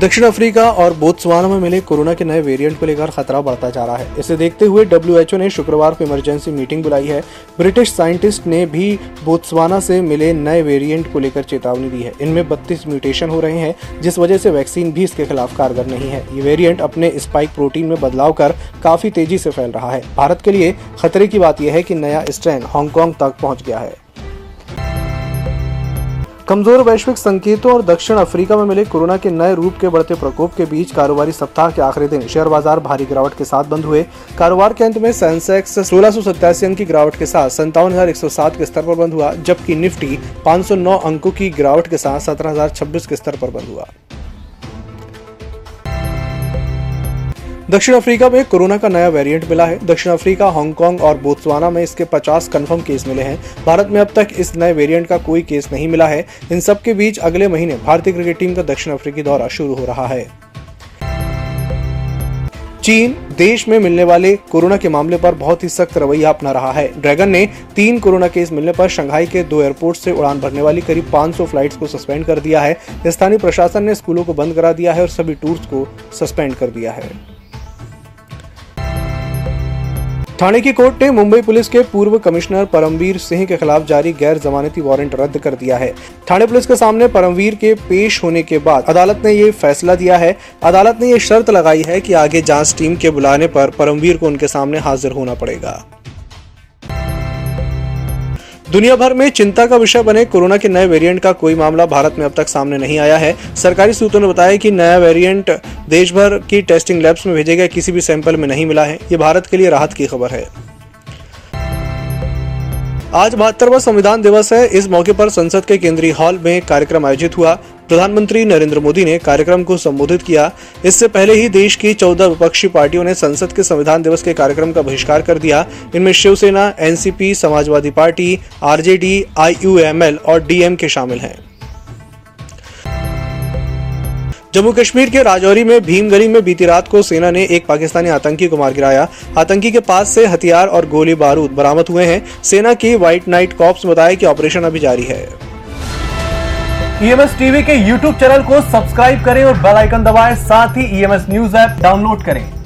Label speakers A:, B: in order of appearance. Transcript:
A: दक्षिण अफ्रीका और बोत्सवाना में मिले कोरोना के नए वेरिएंट को लेकर खतरा बढ़ता जा रहा है। इसे देखते हुए डब्ल्यूएचओ ने शुक्रवार को इमरजेंसी मीटिंग बुलाई है। ब्रिटिश साइंटिस्ट ने भी बोत्सवाना से मिले नए वेरिएंट को लेकर चेतावनी दी है। इनमें बत्तीस म्यूटेशन हो रहे हैं, जिस वजह से वैक्सीन भी इसके खिलाफ कारगर नहीं है। ये वेरियंट अपने स्पाइक प्रोटीन में बदलाव कर काफ़ी तेज़ी से फैल रहा है। भारत के लिए खतरे की बात यह है कि नया स्ट्रेन हांगकांग तक पहुँच गया है। कमज़ोर वैश्विक संकेतों और दक्षिण अफ्रीका में मिले कोरोना के नए रूप के बढ़ते प्रकोप के बीच कारोबारी सप्ताह के आखिरी दिन, शेयर बाज़ार भारी गिरावट के साथ बंद हुए। कारोबार के अंत में सेंसेक्स सोलह अंक की गिरावट के साथ संतावन के स्तर पर बंद हुआ, जबकि निफ्टी 509 अंकों की गिरावट के साथ सत्रह के स्तर पर बंद हुआ। दक्षिण अफ्रीका में कोरोना का नया वेरिएंट मिला है। दक्षिण अफ्रीका, हांगकांग और बोत्सवाना में इसके 50 कन्फर्म केस मिले हैं। भारत में अब तक इस नए वेरिएंट का कोई केस नहीं मिला है। इन सब के बीच अगले महीने भारतीय क्रिकेट टीम का दक्षिण अफ्रीकी दौरा शुरू हो रहा है। चीन, देश में मिलने वाले कोरोना के मामले पर बहुत ही सख्त रवैया अपना रहा है। ड्रैगन ने तीन कोरोना केस मिलने पर शंघाई के दो एयरपोर्ट से उड़ान भरने वाली करीब 500 फ्लाइट्स को सस्पेंड कर दिया है। स्थानीय प्रशासन ने स्कूलों को बंद करा दिया है और सभी टूर्स को सस्पेंड कर दिया है। थाने की कोर्ट ने मुंबई पुलिस के पूर्व कमिश्नर परमवीर सिंह के खिलाफ जारी गैर जमानती वारंट रद्द कर दिया है। थाने पुलिस के सामने परमवीर के पेश होने के बाद अदालत ने ये फैसला दिया है। अदालत ने ये शर्त लगाई है कि आगे जाँच टीम के बुलाने पर परमवीर को उनके सामने हाजिर होना पड़ेगा। दुनिया भर में चिंता का विषय बने कोरोना के नए वेरिएंट का कोई मामला भारत में अब तक सामने नहीं आया है। सरकारी सूत्रों ने बताया कि नया वेरिएंट देश भर की टेस्टिंग लैब्स में भेजे गए किसी भी सैंपल में नहीं मिला है। ये भारत के लिए राहत की खबर है। आज बहत्तरवा संविधान दिवस है। इस मौके पर संसद के केंद्रीय हॉल में कार्यक्रम आयोजित हुआ। प्रधानमंत्री नरेंद्र मोदी ने कार्यक्रम को संबोधित किया। इससे पहले ही देश की चौदह विपक्षी पार्टियों ने संसद के संविधान दिवस के कार्यक्रम का बहिष्कार कर दिया। इनमें Shiv Sena, NCP, Samajwadi party, RJD, IUML और डीएमके शामिल हैं। जम्मू कश्मीर के राजौरी में भीम गली में बीती रात को सेना ने एक पाकिस्तानी आतंकी को मार गिराया। आतंकी के पास से हथियार और गोली बारूद बरामद हुए हैं। सेना की व्हाइट नाइट कॉप्स बताया कि ऑपरेशन अभी जारी है।
B: ईएमएस टीवी के यूट्यूब चैनल को सब्सक्राइब करें और बेल आइकन दबाएँ। साथ ही ईएमएस न्यूज़ ऐप डाउनलोड करें।